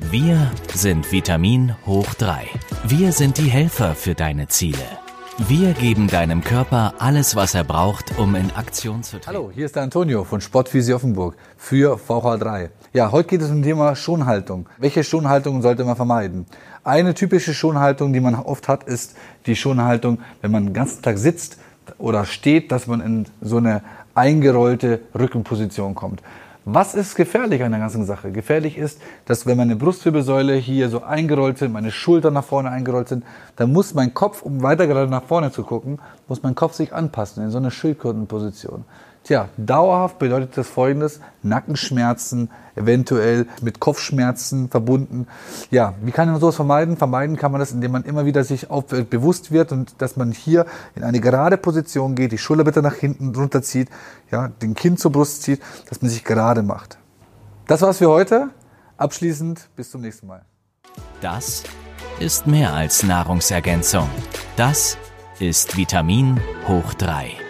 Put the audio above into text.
Wir sind Vitamin hoch 3. Wir sind die Helfer für deine Ziele. Wir geben deinem Körper alles, was er braucht, um in Aktion zu treten. Hallo, hier ist der Antonio von Sportphysio Offenburg für VH3. Ja, heute geht es um das Thema Schonhaltung. Welche Schonhaltung sollte man vermeiden? Eine typische Schonhaltung, die man oft hat, ist die Schonhaltung, wenn man den ganzen Tag sitzt oder steht, dass man in so eine eingerollte Rückenposition kommt. Was ist gefährlich an der ganzen Sache? Gefährlich ist, dass wenn meine Brustwirbelsäule hier so eingerollt sind, meine Schultern nach vorne eingerollt sind, dann muss mein Kopf, um weiter gerade nach vorne zu gucken, muss mein Kopf sich anpassen in so eine Schildkrötenposition. Tja, dauerhaft bedeutet das folgendes, Nackenschmerzen, eventuell mit Kopfschmerzen verbunden. Ja, wie kann man sowas vermeiden? Vermeiden kann man das, indem man immer wieder sich auf, äh, bewusst wird und dass man hier in eine gerade Position geht, die Schulter bitte nach hinten runterzieht, ja, den Kinn zur Brust zieht, dass man sich gerade macht. Das war's für heute. Abschließend bis zum nächsten Mal. Das ist mehr als Nahrungsergänzung. Das ist Vitamin hoch 3.